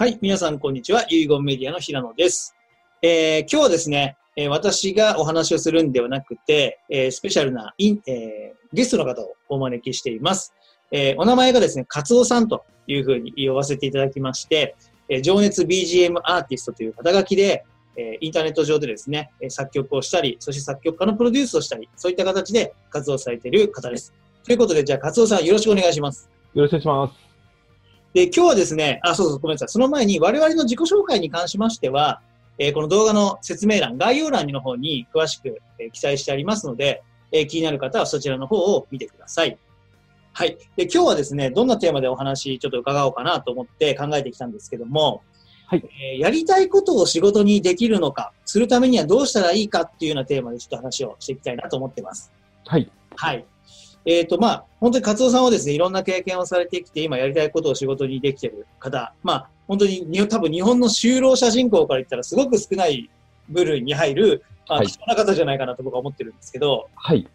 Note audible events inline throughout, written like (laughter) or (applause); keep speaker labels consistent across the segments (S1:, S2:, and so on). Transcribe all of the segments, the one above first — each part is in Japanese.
S1: はい、皆さんこんにちは。遺言メディアの平野です。えー今日はですね、え私がお話をするんではなくて、えースペシャルなイン、えゲストの方をお招きしています。えーお名前がですね、カツオさんというふうに呼ばせていただきまして、え情熱 BGM アーティストという肩書きで、えインターネット上でですね、作曲をしたり、そして作曲家のプロデュースをしたり、そういった形で活動されている方です。ということで、じゃあ、カツオさんよろしくお願いします。
S2: よろしくお願いします。
S1: で、今日はですね、あ、そうそう、ごめんなさい。その前に、我々の自己紹介に関しましては、えーこの動画の説明欄、概要欄の方に詳しく、えー記載してありますので、えー気になる方はそちらの方を見てください。はい。で、今日はですね、どんなテーマでお話ちょっと伺おうかなと思って考えてきたんですけども、
S2: はい
S1: えーやりたいことを仕事にできるのか、するためにはどうしたらいいかっていうようなテーマでちょっと話をしていきたいなと思ってます。
S2: はい。
S1: はい。えっ、と、まあ、本当にカツオさんはですね、いろんな経験をされてきて、今やりたいことを仕事にできている方、まあ、本当に多分日本の就労者人口から言ったらすごく少ない部類に入る、まあ、
S2: はい。
S1: 貴重な方じゃないかなと僕は思ってるんですけど、
S2: はい。い。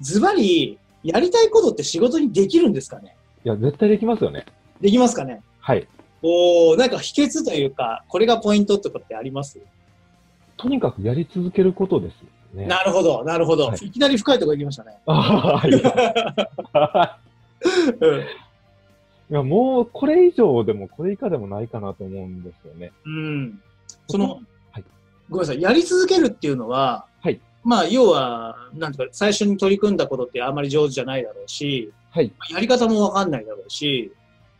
S1: ズバリ、やりたいことって仕事にできるんですかね？
S2: や、絶対できますよね。
S1: できますかね？
S2: はい。
S1: おー、なんか秘訣というか、これがポイントとかってあります、
S2: とにかくやり続けることです。よね。
S1: なるほど、なるほど、
S2: はい
S1: い。きなり深いところ行きましたね。(laughs)
S2: い。や、もう、これ以上でも、これ以下でもないかなと思うんですよね。
S1: うん。その、
S2: はい
S1: ごめんなさい、やり続けるっていうのは、
S2: はい
S1: まあ、要は、なんていうか、最初に取り組んだことってあんまり上手じゃないだろうし、
S2: はい。
S1: やり方もわかんないだろうし、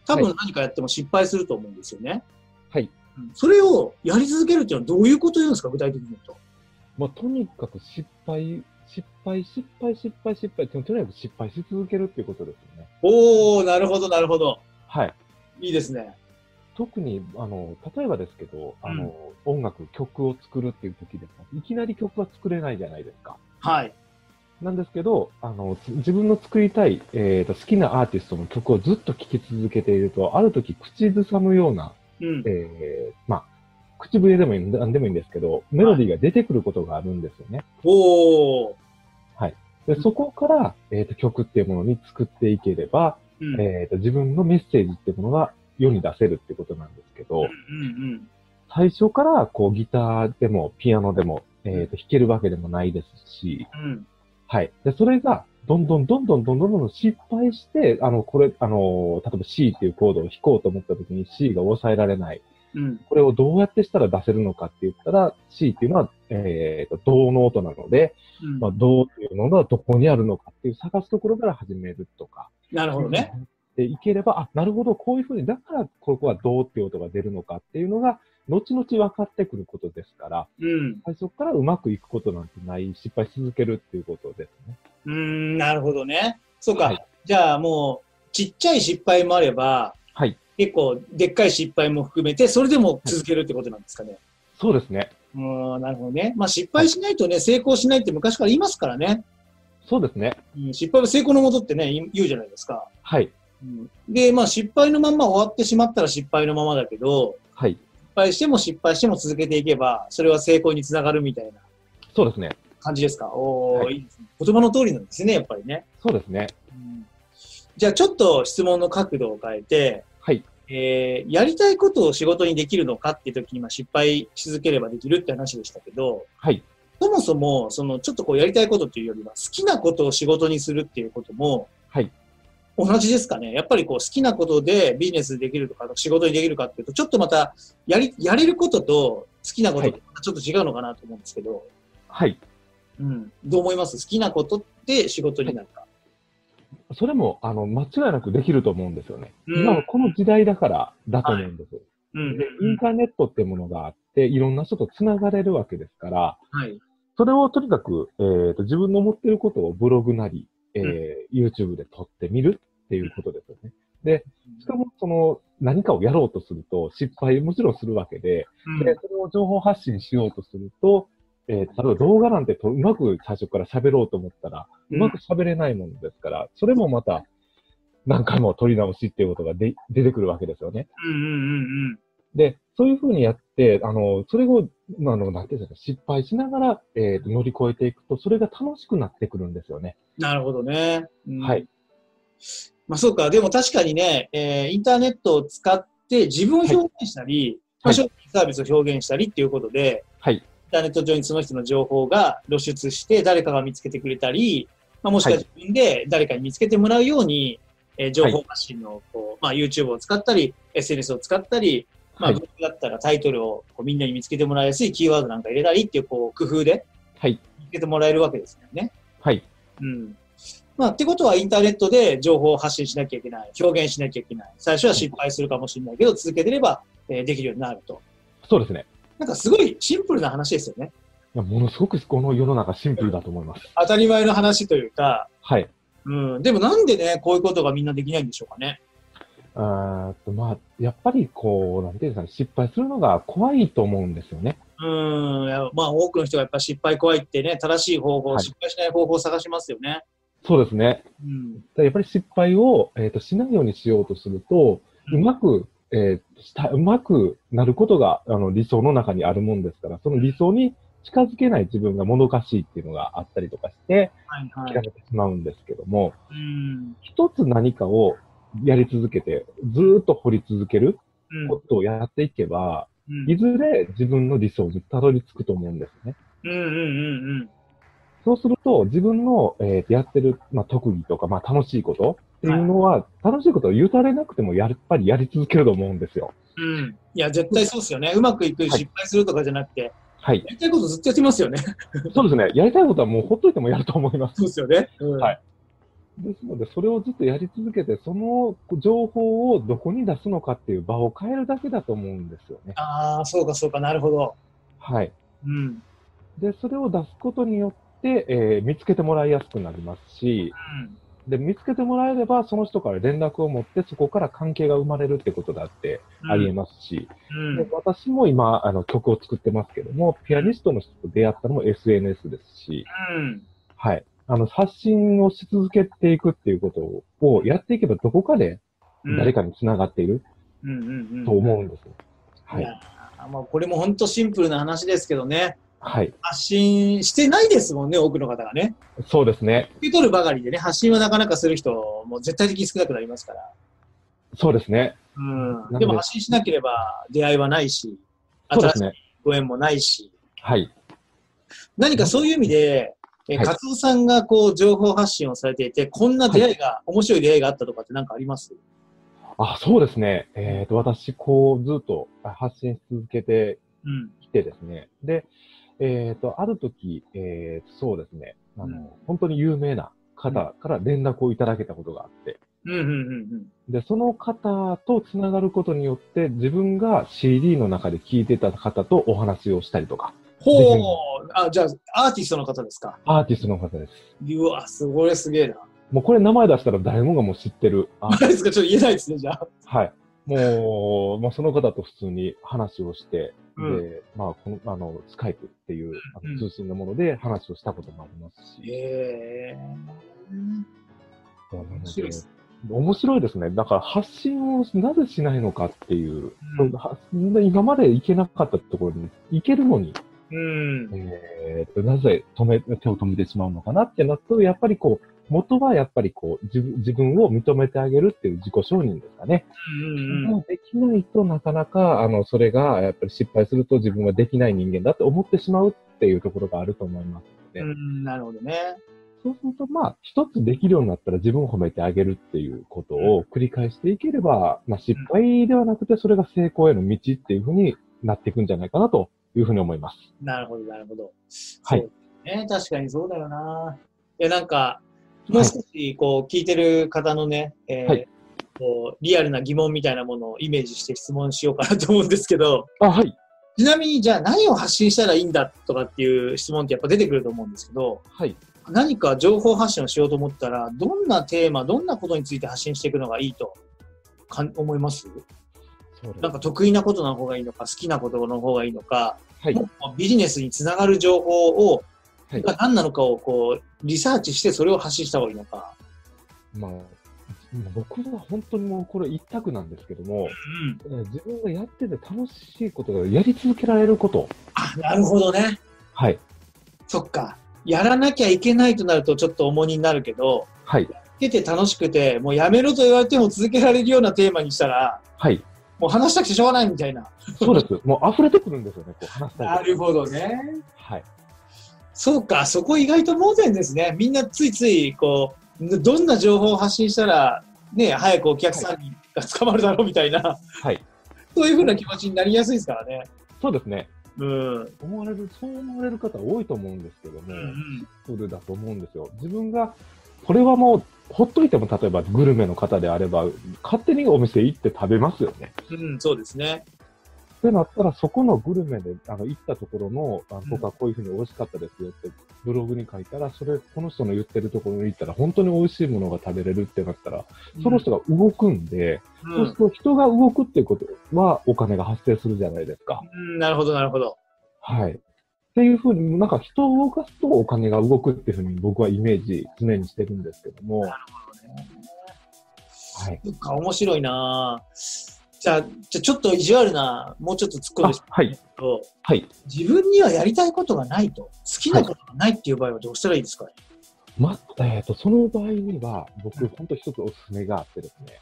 S1: 多
S2: は
S1: 分何かやっても失敗すると思うんですよね。
S2: はい。
S1: うんそれをやり続けるっていうのはどういうこと言うんですか、具体的に言うと。
S2: まあ、とにかく失敗、失敗、失敗、失敗、失敗とにかく失敗し続けるっていうことですよね。
S1: おー、なるほど、なるほど。
S2: はい。
S1: いいですね。
S2: 特に、あの、例えばですけど、あの、音楽、曲を作るっていう時でも、いきなり曲は作れないじゃないですか。
S1: はい。
S2: なんですけど、あの、つ自分の作りたい、えーと、好きなアーティストの曲をずっと聴き続けていると、ある時口ずさむような、
S1: うん。
S2: えーまあ、口笛でもいい、なんでもいいんですけど、メロディーが出てくることがあるんですよね。
S1: おー。
S2: で、そこから、えーと、曲っていうものに作っていければ、
S1: うん。
S2: えーと、自分のメッセージっていうものが世に出せるってことなんですけど、
S1: うんうん
S2: 最初から、こう、ギターでも、ピアノでも、えーと、弾けるわけでもないですし、
S1: うん。うん。
S2: はい。で、それが、どんどんどんどんどんどんどん失敗して、あの、これ、あの、例えば C っていうコードを弾こうと思った時に C が抑えられない。
S1: うん。
S2: これをどうやってしたら出せるのかって言ったら、C っていうのは、えーと、銅の音なので、
S1: うん
S2: まあ、銅っていうのがどこにあるのかっていう探すところから始めるとか。
S1: なるほどね。
S2: で、いければ、あ、なるほど、こういうふうに、だからここは銅っていう音が出るのかっていうのが、後々分かってくることですから、
S1: うん。
S2: 最初からうまくいくことなんてない、失敗し続けるっていうことですね。
S1: うーん、なるほどね。そうか。
S2: はい
S1: じゃあもう、ちっちゃい失敗もあれば、
S2: はい。
S1: 結構、でっかい失敗も含めて、それでも続けるってことなんですかね。
S2: そうですね。
S1: うーん、なるほどね。まあ失敗しないとね、成功しないって昔から言いますからね。
S2: そうですね。
S1: うん、失敗は成功のもとってね、言うじゃないですか。
S2: はい。
S1: うん、で、まあ失敗のまんま終わってしまったら失敗のままだけど、
S2: はい。
S1: 失敗しても失敗しても続けていけば、それは成功につながるみたいな
S2: そうですね。
S1: 感じですか？おー、
S2: はい
S1: い、いですね。言葉の通りなんですね、やっぱりね。
S2: そうですね。
S1: うんじゃあちょっと質問の角度を変えて、
S2: はい。
S1: えーやりたいことを仕事にできるのかっていう時に、まあ、失敗し続ければできるって話でしたけど、
S2: はい。
S1: そもそも、その、ちょっとこうやりたいことっていうよりは、好きなことを仕事にするっていうことも、
S2: はい。
S1: 同じですかね。やっぱりこう好きなことでビジネスできるとか、仕事にできるかっていうと、ちょっとまた、やり、やれることと好きなこととちょっと違うのかなと思うんですけど、
S2: はい。
S1: うん。どう思います？好きなことって仕事になるか。
S2: それも、あの、間違いなくできると思うんですよね。
S1: うん
S2: 今はこの時代だからだと思うんです。
S1: うん
S2: でインターネットってものがあって、いろんな人と繋がれるわけですから、
S1: はい。
S2: それをとにかく、えーと、自分の思っていることをブログなり、えー YouTube で撮ってみるっていうことですよね。で、しかもその何かをやろうとすると失敗もちろんするわけで、
S1: うん
S2: で、それを情報発信しようとすると、えー例えば動画なんてとうまく最初から喋ろうと思ったら、うまく喋れないものですから、それもまた何回も撮り直しっていうことがで出てくるわけですよね。
S1: うんうんうんうん。
S2: で、そういうふうにやって、あの、それを、まああの、なんていうんですか、失敗しながら、えーと乗り越えていくと、それが楽しくなってくるんですよね。
S1: なるほどね。うん
S2: はい。
S1: まあそうか。でも確かにね、えーインターネットを使っって自分を表現したり、まあ、
S2: はい
S1: 商品サービスを表現したりっていうことで、
S2: はい。
S1: インターネット上にその人の情報が露出して、誰かが見つけてくれたり、まあ、もしくは
S2: はい
S1: 自分で誰かに見つけてもらうように、えー情報発信のこう、まあ、YouTube を使ったり、SNS を使ったり、まあ、
S2: はい
S1: ブログだったらタイトルをこうみんなに見つけてもらいやすいキーワードなんか入れたりっていうこう工夫で
S2: はい。
S1: 見つけてもらえるわけですよね。
S2: はい。
S1: うん。まあ、ってことはインターネットで情報を発信しなきゃいけない、表現しなきゃいけない。最初は失敗するかもしれないけど、続けてれば、えーできるようになると。
S2: そうですね。
S1: なんかすごいシンプルな話ですよね。
S2: いやものすごくこの世の中シンプルだと思います。
S1: 当たり前の話というか、
S2: はい。
S1: うん。でもなんでね、こういうことがみんなできないんでしょうかね。
S2: あと、まあ、やっぱりこう、なんていうんですかね、失敗するのが怖いと思うんですよね。
S1: うん。まあ、多くの人がやっぱ失敗怖いってね、正しい方法、
S2: はい
S1: 失敗しない方法を探しますよね。
S2: そうですね。
S1: うん。
S2: やっぱり失敗を、えー、としないようにしようとすると、
S1: うん
S2: うまく、えーしたうまくなることがあの理想の中にあるもんですから、その理想に近づけない自分がもどかしいっていうのがあったりとかして、
S1: はいはい。
S2: 諦めてしまうんですけども、
S1: うん。
S2: 一つ何かをやり続けて、ずーっと掘り続ける
S1: うん
S2: ことをやっていけば、
S1: うん。
S2: いずれ自分の理想にたどり着くと思うんですね。
S1: うんうんうん
S2: そうすると、自分の、えーやってる、まあ、特技とか、まあ、楽しいことっていうのは、楽しいことを言うたれなくても、やっぱりやり続けると思うんですよ。
S1: うん。うん。いや、絶対そうですよね。うまくいく、
S2: はい
S1: 失敗するとかじゃなくて、
S2: はい。
S1: やりたいことずっとやってますよね。
S2: そうですね。やりたいことはもうほっといてもやると思います。
S1: そうですよね。うん
S2: はいですので、それをずっとやり続けて、その情報をどこに出すのかっていう場を変えるだけだと思うんですよね。
S1: ああ、そうかそうか、なるほど。
S2: はい。
S1: うん。
S2: で、それを出すことによって、えー見つけてもらいやすくなりますし、で、見つけてもらえれば、その人から連絡を持って、そこから関係が生まれるってことだって
S1: うん。
S2: ありえますし、
S1: うん。
S2: で私も今、あの、曲を作ってますけども、ピアニストの人と出会ったのも SNS ですし、
S1: うん。
S2: はい。あの、発信をし続けていくっていうことをやっていけば、どこかで
S1: うん。
S2: 誰かに繋がっている。と思うんですね。はいい。
S1: やーまあ、これも本当シンプルな話ですけどね。
S2: はい。
S1: 発信してないですもんね、多くの方がね。
S2: そうですね。
S1: 受け取るばかりでね、発信はなかなかする人も絶対的に少なくなりますから。
S2: そうですね。
S1: うん。
S2: で
S1: でも発信しなければ出会いはないし、新しい。ご縁もないし、
S2: はい。
S1: 何かそういう意味で、えー、
S2: はい
S1: カツオさんがこう情報発信をされていて、こんな出会いが、面白い出会いがあったとかって何かあります？
S2: あ、そうですね。えっ、と、私、こう、ずっと発信し続けて
S1: うん。
S2: きてですね。で、えっ、と、ある時、えーそうですね。あの、
S1: うん
S2: 本当に有名な方から連絡をいただけたことがあって、
S1: うんうんうんうん。
S2: で、その方とつながることによって、自分が CD の中で聴いてた方とお話をしたりとか、
S1: ほうあ、じゃあ、アーティストの方ですか？
S2: アーティストの方です。
S1: うわ、すごいすげえな。
S2: もうこれ名前出したら誰もがもう知ってる。あ (laughs)
S1: 何ですか？ちょっと言えないですね、じゃあ。
S2: はい。もう、まあ、その方と普通に話をして、
S1: うん。
S2: で、まあ、この、あの、スカイプっていうあ
S1: うん。
S2: の通信のもので話をしたこともありますし、
S1: へえ。
S2: なので
S1: 面白いです。
S2: 面白いですね。だから発信をなぜしないのかっていう、
S1: うん。
S2: は今まで行けなかったところに行けるのに、
S1: うん。
S2: えーと、なぜ止め、手を止めてしまうのかなってなると、やっぱりこう、元はやっぱりこう、自分自分を認めてあげるっていう自己承認ですかね。
S1: うんうん
S2: できないとなかなか、あの、それが、やっぱり失敗すると自分はできない人間だって思ってしまうっていうところがあると思いますので、
S1: うん。なるほどね。
S2: そうすると、まあ、一つできるようになったら自分を褒めてあげるっていうことを繰り返していければ、まあ、失敗ではなくて、それが成功への道っていうふうになっていくんじゃないかなというふうに思います。
S1: なるほど、なるほど。
S2: はい
S1: ね、確かにそうだよな。いや、なんか、もう少し、こう、聞いてる方のね、えー
S2: はい。
S1: こうリアルな疑問みたいなものをイメージして質問しようかなと思うんですけど、
S2: あ、はい。
S1: ちなみに、じゃあ何を発信したらいいんだとかっていう質問ってやっぱ出てくると思うんですけど、
S2: はい。
S1: 何か情報発信をしようと思ったら、どんなテーマ、どんなことについて発信していくのがいいとかん思います？なんか得意なことの方がいいのか、好きなことの方がいいのか、
S2: はい。
S1: ビジネスにつながる情報を、
S2: はい
S1: が何なのかをこう、リサーチしてそれを発信した方がいいのか。
S2: まあ、僕は本当にもうこれ一択なんですけども、
S1: うん。
S2: えー自分がやってて楽しいことがやり続けられること。
S1: あ、なるほどね。
S2: はい。
S1: そっか。やらなきゃいけないとなるとちょっと重荷になるけど、
S2: はい。
S1: やってて楽しくて、もうやめろと言われても続けられるようなテーマにしたら、
S2: はい。
S1: もう話したくてしょうがないみたいな。
S2: そうです。もう溢れてくるんですよね、こう話した
S1: なるほどね。
S2: はい。
S1: そうか、そこ意外と盲点ですね。みんなついつい、こう、どんな情報を発信したら、ね、早くお客さんにが捕まるだろうみたいな、
S2: はい。
S1: そういうふうな気持ちになりやすいですからね。
S2: そうですね。
S1: うん。
S2: 思われる、そう思われる方多いと思うんですけども、
S1: うん
S2: そだと思うんですよ。自分が、これはもう、ほっといても、例えばグルメの方であれば、勝手にお店行って食べますよね。
S1: うん、うん、そうですね。
S2: ってなったら、そこのグルメで、あの、行ったところの、あ僕はこういうふうに美味しかったですよって、ブログに書いたら、それ、この人の言ってるところに行ったら、本当に美味しいものが食べれるってなったら、その人が動くんで、
S1: うん、
S2: そうすると人が動くっていうことは、お金が発生するじゃないですか。
S1: うん、なるほど、なるほど。
S2: はい。っていうふうに、なんか人を動かすとお金が動くっていうふうに僕はイメージ常にしてるんですけども、
S1: なるほどね。
S2: はい。
S1: そっか、面白いなじゃあ、じゃあちょっと意地悪な、もうちょっと突っ込ん
S2: あ
S1: でし
S2: はい。はい。
S1: 自分にはやりたいことがないと、好きなことがないっていう場合はどうしたらいいですか？ね。
S2: ま、えっ、と、その場合には、僕、本当一つおすすめがあってですね、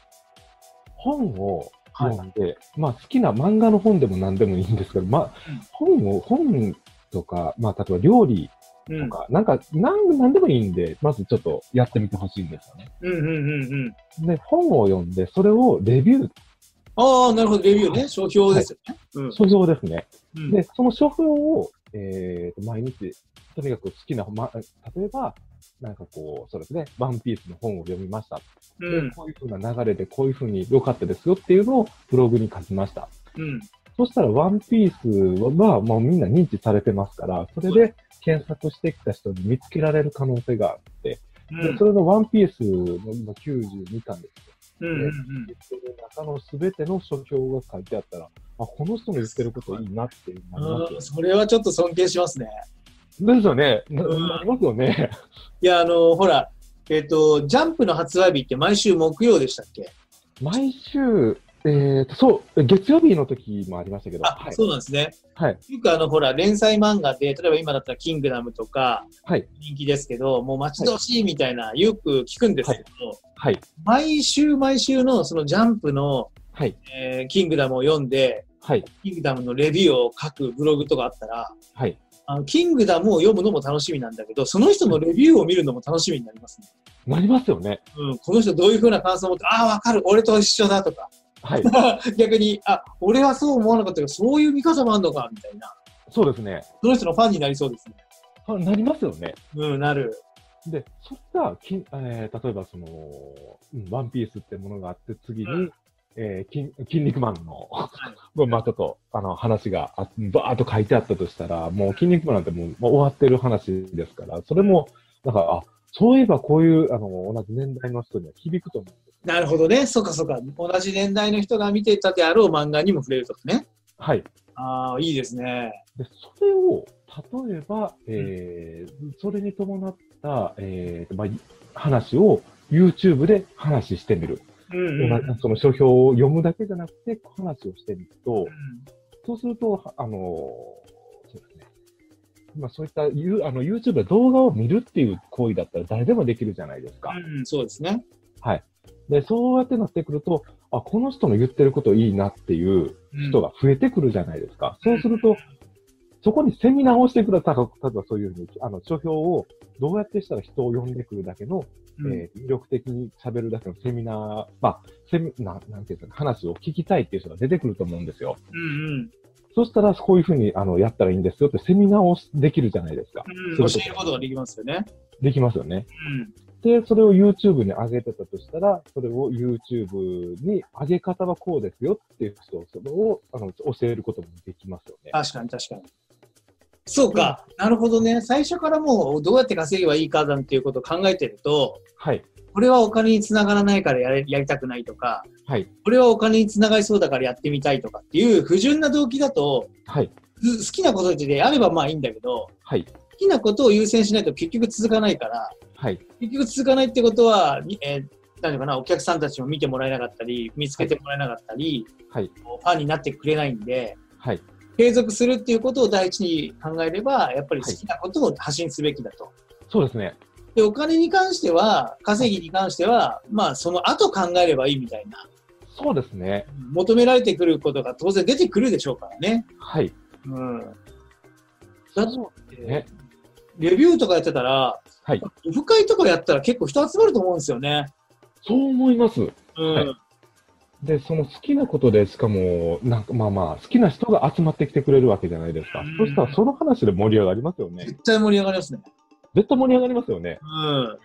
S2: 本を読んで、まあ、好きな漫画の本でも何でもいいんですけど、まあ、本を、本とか、まあ、例えば料理
S1: うん。
S2: とか、なんか、なん、なんでもいいんで、まずちょっとやってみてほしいんですよね。
S1: うんうんうんうん。
S2: で、本を読んで、それをレビュー、
S1: ああ、なるほど、レビューね。書評ですよね。うん。
S2: 書評ですね。
S1: うん
S2: で、その書評を、えーと、毎日、とにかく好きな、ま、例えば、なんかこう、そうですね、ワンピースの本を読みました。
S1: うん
S2: で、こういう風な流れで、こういう風に良かったですよっていうのをブログに書きました。
S1: うん。
S2: そしたら、ワンピースは、もうみんな認知されてますから、それで検索してきた人に見つけられる可能性があって、
S1: うん
S2: でそれのワンピースの今92巻ですよ。
S1: うんうんうん。
S2: 中のすべての書評が書いてあったら、あ、この人の言ってることいいなってなりますよ
S1: うんそれはちょっと尊敬しますね。
S2: ですよね。なりますよね。
S1: いや、あの、ほら、えっ、と、ジャンプの発売日って毎週木曜でしたっけ？
S2: 毎週、えーと、そう、月曜日の時もありましたけど、
S1: あ、
S2: はい。
S1: そうなんですね。
S2: はい。
S1: よくあの、ほら、連載漫画で、例えば今だったらキングダムとか
S2: はい。
S1: 人気ですけど、もう待ち遠しいみたいな、よく聞くんですけど、
S2: はい。
S1: 毎週毎週のそのジャンプの、
S2: はい。
S1: えーキングダムを読んで、
S2: はい。
S1: キングダムのレビューを書くブログとかあったら、
S2: はい。
S1: あの、キングダムを読むのも楽しみなんだけど、その人のレビューを見るのも楽しみになりますね。
S2: なりますよね。
S1: うん、この人どういう風な感想を持って、ああ、わかる、俺と一緒だとか、
S2: はい。(laughs)
S1: 逆に、あ、俺はそう思わなかったけど、そういう見方もあるのか、みたいな。
S2: そうですね。
S1: その人のファンになりそうですね。
S2: あなりますよね。
S1: うん、なる。
S2: で、そったきん、えー例えばその、うんワンピースってものがあって、次に、
S1: うん
S2: えー筋筋肉マンの、(laughs) まあちょっと、あの、話があ、バーっと書いてあったとしたら、もう筋肉マンなんてもう、もう終わってる話ですから、それも、なんか、あ、そういえばこういう、あの、同じ年代の人には響くと思うんです。
S1: なるほどね。そうかそうか。同じ年代の人が見てたであろう漫画にも触れるとかね。
S2: はい。
S1: ああ、いいですね。
S2: で、それを、例えば、えーそれに伴った、えーまあ、話を YouTube で話してみる。
S1: うん、うん。
S2: その書評を読むだけじゃなくて、話をしてみると
S1: う、
S2: そうすると、はあのーそうですね。まあそういったユあの YouTube で動画を見るっていう行為だったら誰でもできるじゃないですか。
S1: ん、うん、そうですね。
S2: はい。で、そうやってなってくると、あ、この人の言ってることいいなっていう人が増えてくるじゃないですか。そうすると、そこにセミナーをしてくださる、例えばそういうふうに、あの、書評をどうやってしたら人を呼んでくるだけの、
S1: うん、
S2: えー魅力的に喋るだけのセミナー、まあ、セミななんていうんですかね、話を聞きたいっていう人が出てくると思うんですよ。
S1: うん、うん。
S2: そしたら、こういうふうに、あの、やったらいいんですよってセミナーをできるじゃないですか。
S1: うん、ことができますよね。
S2: できますよね。
S1: うん。
S2: で、それを YouTube に上げてたとしたら、それを YouTube に上げ方はこうですよっていう人を、それを、あの、教えることもできますよね。
S1: 確かに確かに。そうか。なるほどね。最初からもうどうやって稼げばいいかなんていうことを考えてると、
S2: はい。
S1: これはお金につながらないからやれやりたくないとか、
S2: はい。
S1: これはお金につながりそうだからやってみたいとかっていう不純な動機だと、
S2: はい。
S1: ず好きなことであればまあいいんだけど、
S2: はい。
S1: 好きなことを優先しないと結局続かないから、
S2: はい。
S1: 結局続かないってことは、にえー、何ていうかな、お客さんたちも見てもらえなかったり、見つけてもらえなかったり、
S2: はい。
S1: ファンになってくれないんで、
S2: はい。
S1: 継続するっていうことを第一に考えれば、やっぱり好きなことを発信すべきだと。
S2: そうですね。
S1: で、お金に関しては、稼ぎに関しては、まあ、その後考えればいいみたいな。
S2: そうですね。
S1: 求められてくることが当然出てくるでしょうからね。
S2: はい。
S1: うん。だっ
S2: そう
S1: て、
S2: ね。
S1: レビューとかやってたら、
S2: はい。
S1: オフ会とかやったら結構人集まると思うんですよね。
S2: そう思います。
S1: うん。
S2: はいで、その好きなことで、しかも、なんかまあまあ、好きな人が集まってきてくれるわけじゃないですか
S1: うん。
S2: そしたら、その話で盛り上がりますよね。
S1: 絶対盛り上がりますね。
S2: 絶対盛り上がりますよね。
S1: うん。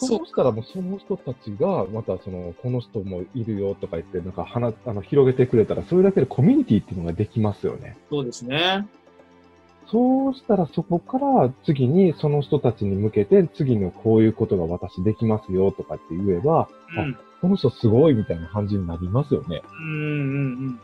S1: そう
S2: そうしたらもうその人たちが、またその、この人もいるよとか言って、なんか話、あの、広げてくれたら、それだけでコミュニティっていうのができますよね。
S1: そうですね。
S2: そうしたらそこから次にその人たちに向けて、次のこういうことが私できますよとかって言えば、
S1: うん。
S2: この人すごいみたいな感じになりますよね。
S1: うんうんうん。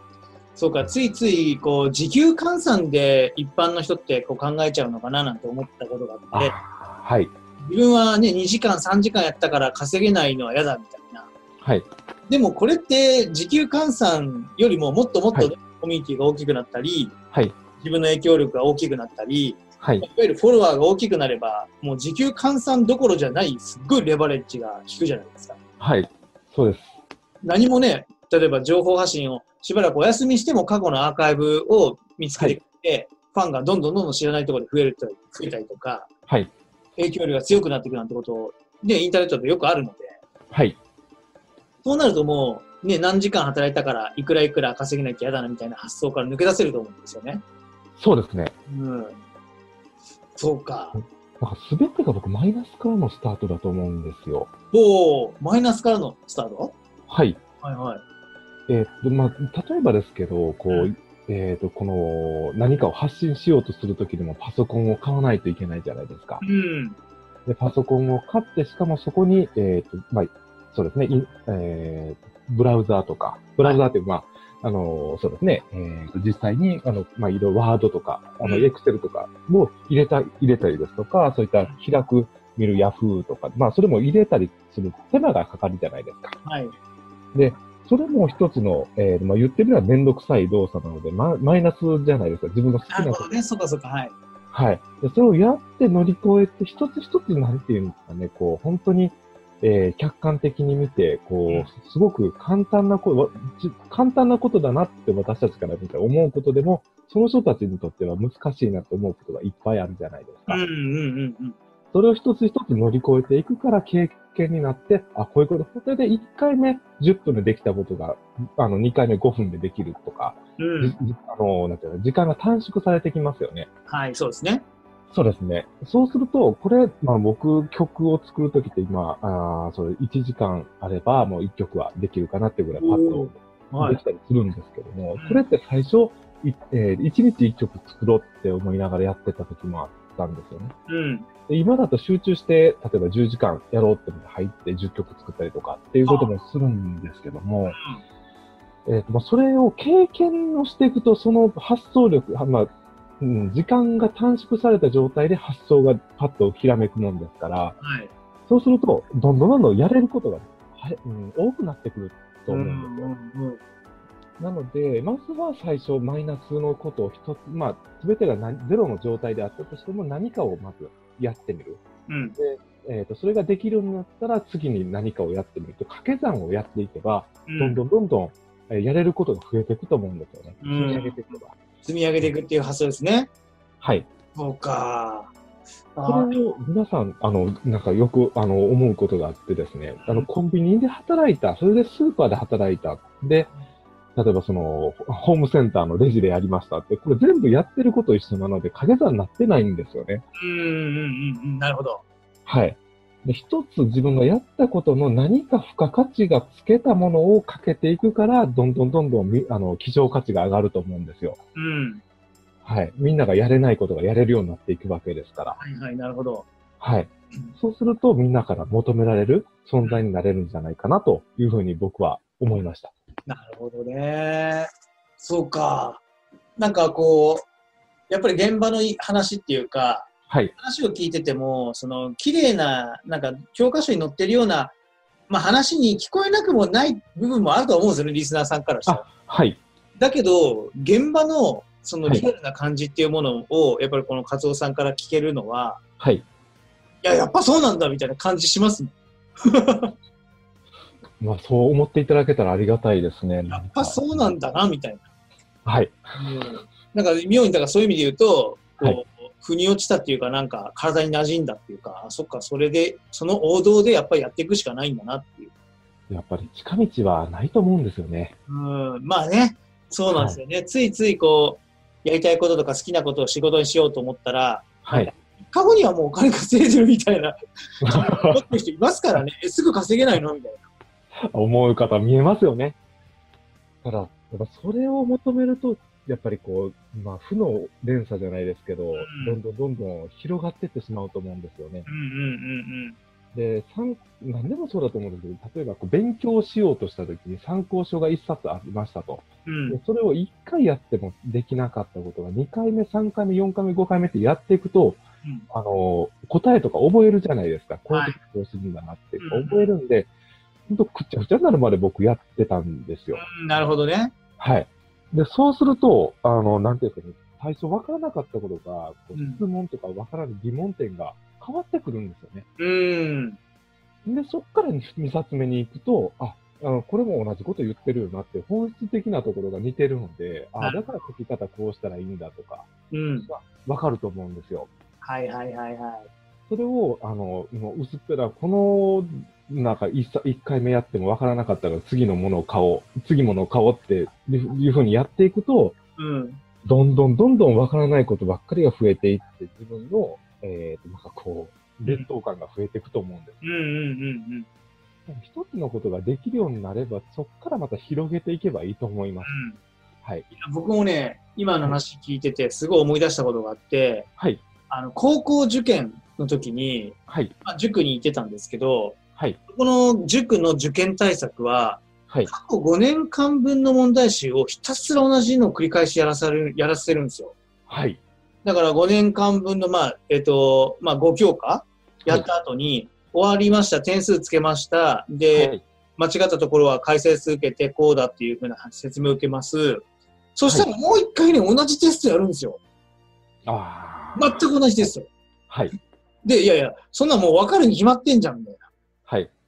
S1: そうか、ついつい、こう、時給換算で一般の人ってこう考えちゃうのかななんて思ったことがあって、
S2: あはい。
S1: 自分はね、2時間、3時間やったから稼げないのは嫌だみたいな。
S2: はい。
S1: でもこれって時給換算よりももっともっと
S2: はい
S1: コミュニティが大きくなったり、
S2: はい。
S1: 自分の影響力が大きくなったり、
S2: はい
S1: い。わゆるフォロワーが大きくなれば、もう時給換算どころじゃない、すっごいレバレッジが効くじゃないですか。
S2: はい。そうです。
S1: 何もね、例えば情報発信をしばらくお休みしても過去のアーカイブを見つけてきて、ファンがどんどんどんどん知らないところで増えると増えたりとか、
S2: はい。
S1: 影響力が強くなっていくなんてことを、ね、インターネットでよくあるので、
S2: はい。
S1: そうなるともう、ね、何時間働いたからいくらいくら稼げなきゃ嫌だなみたいな発想から抜け出せると思うんですよね。
S2: そうですね。
S1: うん。そうか。
S2: なんか全てが僕マイナスからのスタートだと思うんですよ。
S1: おおマイナスからのスタート？
S2: はい。
S1: はいはい。
S2: えーっと、まあ、例えばですけど、こう、えーっと、この、何かを発信しようとするときでもパソコンを買わないといけないじゃないですか。
S1: うん。
S2: で、パソコンを買って、しかもそこに、えーっと、まあ、そうですね、えーブラウザーとか、ブラウザーっていう、まあ、あの、そうですね、えーと、実際に、あの、まあ、いろいろワードとか、あの、
S1: うん
S2: エクセルとかも入れた、入れたりですとか、そういった開く、見るヤフーとか、まあ、それも入れたりする手間がかかるじゃないですか。
S1: はい。
S2: で、それも一つの、えーまあ、言ってみればめんどくさい動作なので、ま、マイナスじゃないですか。自分の好きなこと
S1: ね。そっかそっか。はい。
S2: はい。でそれをやって乗り越えて、一つ一つなんていうんですかね、こう、本当に、えー客観的に見て、こ
S1: う
S2: すごく簡単なこと、簡単なことだなって私たちから見て思うことでも、その人たちにとっては難しいなと思うことがいっぱいあるじゃないですか。
S1: うんうんうんうん。
S2: それを一つ一つ乗り越えていくから経験になって、あ、こういうこと、それで1回目10分でできたことが、あの、2回目5分でできるとか、
S1: うん。
S2: あの、なんていうの、時間が短縮されてきますよね。
S1: はい、そうですね。
S2: そうですね。そうすると、これ、まあ僕、曲を作るときって今、あーそれ1時間あれば、もう1曲はできるかなっていうぐらいパッと
S1: はい。
S2: できたりするんですけども、
S1: うん
S2: これって最初、いえー、1日1曲作ろうって思いながらやってた時もあったんですよね。
S1: うん。
S2: で今だと集中して、例えば10時間やろうって入って10曲作ったりとかっていうこともするんですけども、えーとまあ、それを経験をしていくと、その発想力、はまあうん、時間が短縮された状態で発想がパッとひらめくもんですから、
S1: はい。
S2: そうすると、どんどんどんどんやれることが、はいうん、多くなってくると
S1: う
S2: 思うんですよ。
S1: んうんうん。
S2: なので、まずは最初マイナスのことを一つ、まあ、すべてが何ゼロの状態であったとしても何かをまずやってみる。
S1: うん。
S2: えっ、と、それができるようになったら次に何かをやってみると、掛け算をやっていけば、どんどんどんどん、えーやれることが増えていくと思うんですよね。
S1: うん
S2: 積み上げていけば。
S1: 積み上げていくっていう発想ですね。
S2: はい。
S1: そうか。あ
S2: これを皆さん、あの、なんかよく、あの、思うことがあってですね、あの、コンビニで働いた、それでスーパーで働いた、で、例えばその、ホームセンターのレジでやりましたって、これ全部やってること一緒なので、掛け算になってないんですよね。
S1: うんうんうんうん。なるほど。
S2: はい。で、一つ自分がやったことの何か付加価値がつけたものをかけていくから、どんどんどんどんみ、あの、希少価値が上がると思うんですよ。
S1: うん。
S2: はい。みんながやれないことがやれるようになっていくわけですから。
S1: はいはい、なるほど。
S2: はい。そうすると、みんなから求められる存在になれるんじゃないかなというふうに僕は思いました。
S1: なるほどね。そうか。なんかこう、やっぱり現場の話っていうか、
S2: はい。
S1: 話を聞いてても、その綺麗な、なんか教科書に載ってるような、まあ話に聞こえなくもない部分もあると思うんですよね、リスナーさんからしたら。
S2: はい。
S1: だけど、現場のその
S2: はい
S1: リアルな感じっていうものを、やっぱりこのカツオさんから聞けるのは、
S2: はい。
S1: いや、やっぱそうなんだみたいな感じしますね。(laughs)
S2: まあ、そう思っていただけたらありがたいですね。
S1: やっぱそうなんだな、みたいな。
S2: はい。
S1: うんなんか妙にだからそういう意味で言うと、こう、
S2: はい
S1: 腑に落ちたっていうか、なんか体に馴染んだっていうか、あそっか、それで、その王道でやっぱりやっていくしかないんだなっていう。
S2: やっぱり近道はないと思うんですよね。
S1: うん、まあね、そうなんですよね。ついついこう、やりたいこととか好きなことを仕事にしようと思ったら、
S2: はい。
S1: 過去にはもうお金稼いでるみたいな、(laughs) 思ってる人いますからね、えすぐ稼げないのみたいな。
S2: 思う方見えますよね。ただ、やっぱそれを求めると、やっぱりこう、まあ、負の連鎖じゃないですけど、
S1: ん
S2: どんどんどんどん広がっていってしまうと思うんですよね。
S1: うんうん
S2: で、参何でもそうだと思うんですけど、例えばこう勉強しようとしたときに参考書が1冊ありましたと。
S1: うんうん。
S2: でそれを1回やってもできなかったことが2回目、3回目、4回目、5回目ってやっていくと、
S1: うん
S2: あの、答えとか覚えるじゃないですか。こういう
S1: はい
S2: 時こうするんだなって、
S1: うん
S2: 覚えるんで、ほんとくっちゃくちゃになるまで僕やってたんですよ。
S1: うんなるほどね。
S2: はい。で、そうすると、あの、なんていうかね、最初分からなかったことが、こう
S1: うん
S2: 質問とか分からない疑問点が変わってくるんですよね。
S1: うん。
S2: で、そっから2冊目に行くと、あ、あのこれも同じこと言ってるよなって、本質的なところが似てるので、あ、
S1: はい
S2: だから書き方こうしたらいいんだとか、
S1: うん。
S2: 分かると思うんですよ。
S1: はいはいはいはい。
S2: それを、あの、もう薄っぺら、この、なんか一さ一回目やっても分からなかったら次のものを買おう、次ものを買おうっていうふうにやっていくと、
S1: うん。
S2: どんどんどんどん分からないことばっかりが増えていって、自分の、えーと、なんかこう、劣等感が増えていくと思うんです。
S1: うんうんうん
S2: でも一つのことができるようになれば、そこからまた広げていけばいいと思います。
S1: うん。
S2: はい。
S1: 僕もね、今の話聞いてて、すごい思い出したことがあって、
S2: はい。
S1: あの、高校受験の時に、
S2: はい。
S1: まあ、塾に行ってたんですけど、
S2: はい。
S1: この塾の受験対策は、
S2: はい。
S1: 過去5年間分の問題集をひたすら同じのを繰り返しやらされる、やらせるんですよ。
S2: はい。
S1: だから5年間分の、まあ、えっ、と、まあ、5教科？やった後に、終わりました、点数つけました、で、
S2: はい。
S1: 間違ったところは解説受けて、こうだっていうふうな説明を受けます。そしたらもう一回ね、同じテストやるんですよ。
S2: ああ。
S1: 全く同じテスト。
S2: はい。
S1: で、いやいや、そんなもう分かるに決まってんじゃん、みたいな。
S2: はい。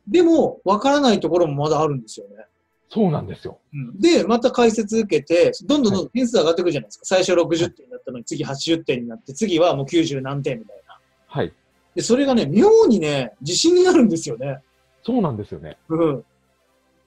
S1: でも、分からないところもまだあるんですよね。
S2: そうなんですよ。
S1: うんで、また解説受けて、どんどんどんどん点数上がってくるじゃないですか。最初60点だったのに、次80点になって、次はもう90何点みたいな。
S2: はい。
S1: で、それがね、妙にね、自信になるんですよね。
S2: そうなんですよね。
S1: うん。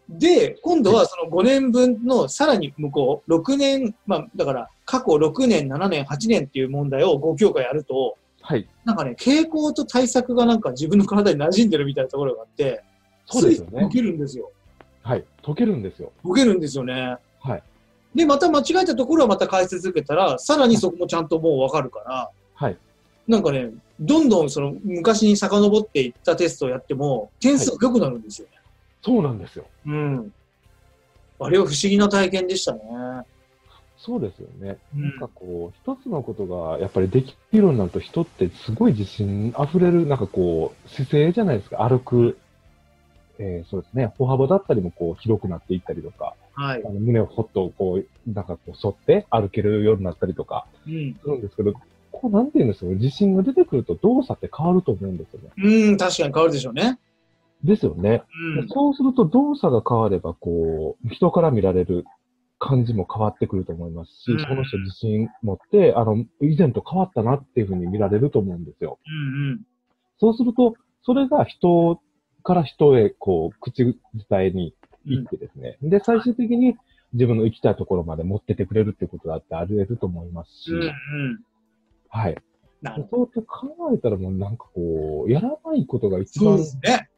S1: で、今度はその5年分のさらに向こう、6年、まあ、だから過去6年、7年、8年っていう問題を5教科やると、
S2: はい。
S1: なんかね、傾向と対策がなんか自分の体に馴染んでるみたいなところがあって、
S2: そうですよね
S1: つい解。けるんですよ。
S2: はい。解けるんですよ。
S1: 解けるんですよね。
S2: はい。
S1: で、また間違えたところはまた解説受けたら、さらにそこもちゃんともうわかるから、
S2: はい。
S1: なんかね、どんどんその昔に遡っていったテストをやっても、点数が良くなるんですよね。
S2: そうなんですよ。
S1: うん。あれは不思議な体験でしたね。
S2: そうですよね。
S1: うん
S2: なんかこう、一つのことがやっぱりできるようになると人ってすごい自信溢れる、なんかこう、姿勢じゃないですか。歩く、えーそうですね。歩幅だったりもこう、広くなっていったりとか、
S1: はい
S2: あ。の胸をほっとこう、なんかこう、反って歩けるようになったりとか
S1: うん。
S2: するんですけど、こう、なんて言うんですかね？自信が出てくると動作って変わると思うんですよね。
S1: うん、確かに変わるでしょうね。
S2: ですよね。
S1: うん。
S2: そうすると動作が変われば、こう、人から見られる感じも変わってくると思いますし、
S1: うん
S2: この人自信持って、あの、以前と変わったなっていうふうに見られると思うんですよ。
S1: うんうん。
S2: そうすると、それが人から人へ、こう、口伝えに行ってですね。で、最終的に自分の行きたいところまで持ってってくれるっていうことだってあり得ると思いますし、
S1: うんうん。
S2: はい。
S1: なるほ
S2: そうやって考えたらもうなんかこう、やらないことが一番。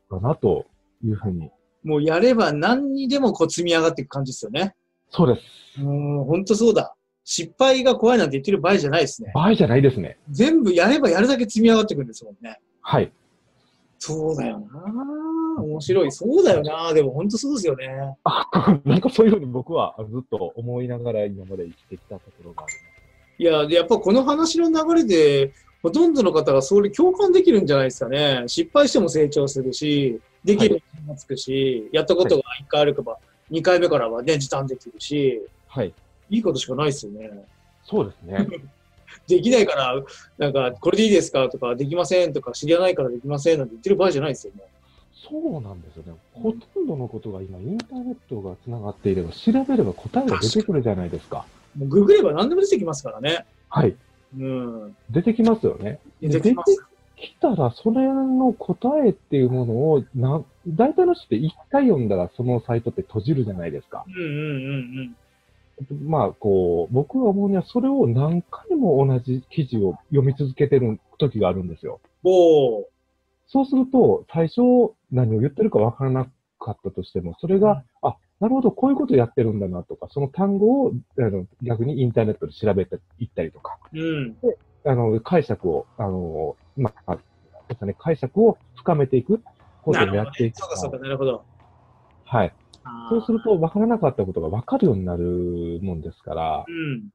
S2: かなというふうに。
S1: もうやれば何にでもこう積み上がっていく感じですよね。
S2: そうです。
S1: うん、ほんとそうだ。失敗が怖いなんて言ってる場合じゃないですね。
S2: 場合じゃないですね。
S1: 全部やればやるだけ積み上がってくるんですもんね。
S2: はい。
S1: そうだよな面白い。そうだよなでも本当そうですよね。
S2: あ (laughs) なんかそういうふうに僕はずっと思いながら今まで生きてきたところがあり
S1: いや、でやっぱこの話の流れで、ほとんどの方がそれ共感できるんじゃないですかね。失敗しても成長するし、できる気がつくし、やったことが1回あるかば、2回目からはね、時短できるし、
S2: ます。はい。
S1: いいことしかないですよね。
S2: そうですね。
S1: できないから、なんか、これでいいですかとか、できませんとか、知り合いないからできませんなんて言ってる場合じゃないですよね。
S2: そうなんですよね。ほとんどのことが今、インターネットが繋がっていれば、調べれば答えが出てくるじゃないですか。
S1: もうググれば何でも出てきますからね。
S2: はい。
S1: うん。
S2: 出てきますよね。
S1: 出てきます。
S2: 来たら、それの答えっていうものを、な、大体の人って一回読んだらそのサイトって閉じるじゃないですか。
S1: うんうんうん
S2: まあ、こう、僕が思うには、それを何回も同じ記事を読み続けてる時があるんですよ。
S1: うん。おー。
S2: そうすると、最初何を言ってるかわからなかったとしても、それが、あ、なるほど、こういうことやってるんだなとか、その単語をあの逆にインターネットで調べていったりとか、
S1: うん。
S2: あの、解釈を、あの、まあ、ですね、解釈を深めていくことをやっていく。
S1: そうかそうか、なるほど。
S2: はい。そうすると、わからなかったことがわかるようになるもんですから、
S1: うん。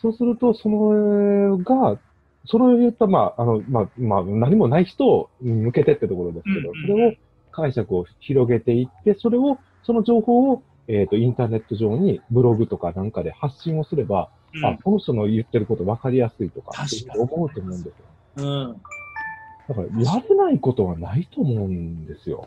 S2: そうすると、そのが、それを言った、まあ、あの、まあ、まあ、何もない人に向けてってところですけど、
S1: うんうん
S2: それを解釈を広げていって、それを、その情報を、えっ、と、インターネット上にブログとかなんかで発信をすれば、
S1: うん
S2: あ、この人の言ってること分かりやすいとか、思うと思うんですよ。
S1: うん。
S2: だから、やれないことはないと思うんですよ。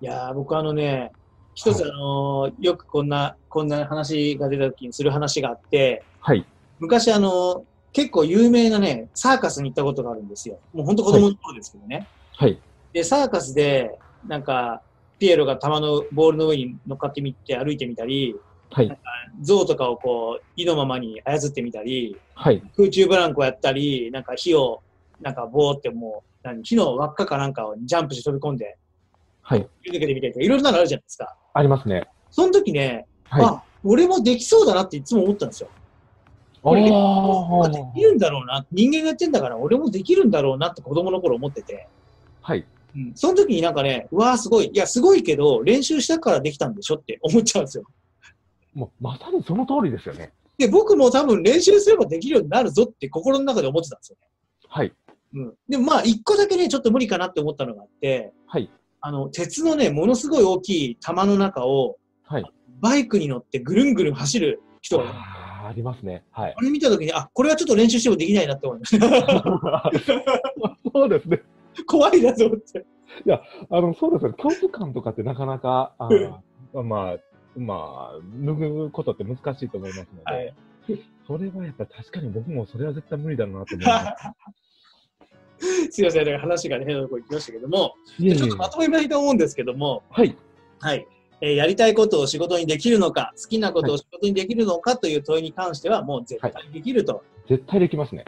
S1: いやー、僕あのね、一つ
S2: はい
S1: あのーよくこんな、こんな話が出た時にする話があって、
S2: はい。
S1: 昔あのー結構有名なね、サーカスに行ったことがあるんですよ。もう本当子供の頃ですけどね。
S2: はい。
S1: で、サーカスで、なんか、ピエロが球のボールの上に乗っかってみて歩いてみたり、
S2: はい。
S1: 象とかをこう、意のままに操ってみたり、
S2: はい。
S1: 空中ブランコやったり、なんか火を、なんかボーってもう、何火の輪っかかなんかをジャンプして飛び込んで、
S2: はい。
S1: 抜けたりとか、いろいろなのあるじゃないですか。
S2: ありますね。
S1: その時ね、
S2: はい。
S1: あ、俺もできそうだなっていつも思ったんですよ。
S2: あ
S1: これ
S2: あ
S1: できるんだろうな。人間がやってんだから俺もできるんだろうなって子供の頃思ってて。
S2: はい。
S1: うん。その時になんかね、うわーすごい。いや、すごいけど、練習したからできたんでしょって思っちゃうんですよ。
S2: もう、まさにその通りですよね。
S1: で、僕も多分練習すればできるようになるぞって心の中で思ってたんですよね。
S2: はい。
S1: うん。でもまあ、一個だけね、ちょっと無理かなって思ったのがあって、
S2: はい。
S1: あの、鉄のね、ものすごい大きい玉の中を、
S2: はい。
S1: バイクに乗ってぐるんぐるん走る人が。
S2: あーありますね。はい
S1: あ。れ見た時に、あ、これはちょっと練習してもできないなって思いました。(laughs)
S2: そうですね。(laughs)
S1: 怖いなと思って。
S2: あの、そうですね。恐怖感とかってなかなか、あーまあ、まあ、脱ぐことって難しいと思いますので、
S1: はい
S2: それはやっぱ確かに僕もそれは絶対無理だなと思います。(laughs)
S1: すいません、話がね、変なとこ行きましたけども、
S2: いえいえ
S1: ちょっとまとめたいと思うんですけども、
S2: はい。
S1: はい。えーやりたいことを仕事にできるのか、好きなことを仕事にできるのかという問いに関しては、もう絶対できると。
S2: 絶対できますね。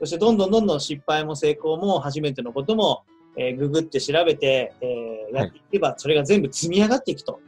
S1: そして、どんどんどんどん失敗も成功も、初めてのことも、えーググって調べて、えーやっていけば、それが全部積み上がっていくと。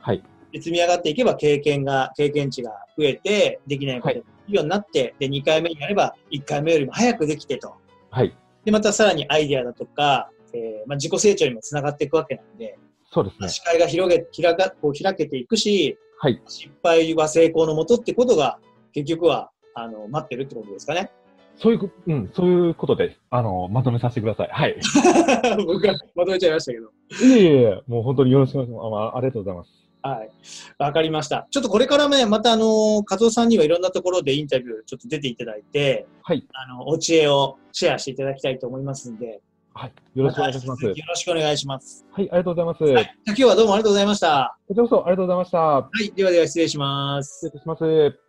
S2: はい。
S1: で積み上がっていけば、経験が、経験値が増えて、できないことができるようになって、で、2回目にやれば、1回目よりも早くできてと。
S2: はい。
S1: で、またさらにアイデアだとか、えーまあ、自己成長にもつながっていくわけなんで、
S2: そうですね。
S1: 視界が広げ、開か、こう開けていくし、
S2: はい。
S1: 失敗は成功のもとってことが、結局は、あの、待ってるってことですかね。
S2: そういうこ、うん、そういうことで、あの、まとめさせてください。はい。(laughs)
S1: 僕がまとめちゃいましたけど。
S2: いえいえもう本当によろしくお願いします。あありがとうございます。
S1: はい。わかりました。ちょっとこれからね、またあの、加藤さんにはいろんなところでインタビューちょっと出ていただいて、
S2: はい。
S1: あの、お知恵をシェアしていただきたいと思いますんで、
S2: はい。よろしくお願いします。
S1: よろしくお願いします。
S2: はい、ありがとうございます。
S1: はい。今日はどうもありがとうございました。
S2: こちらこそありがとうございました。
S1: はい。ではでは失礼します
S2: 失。礼します。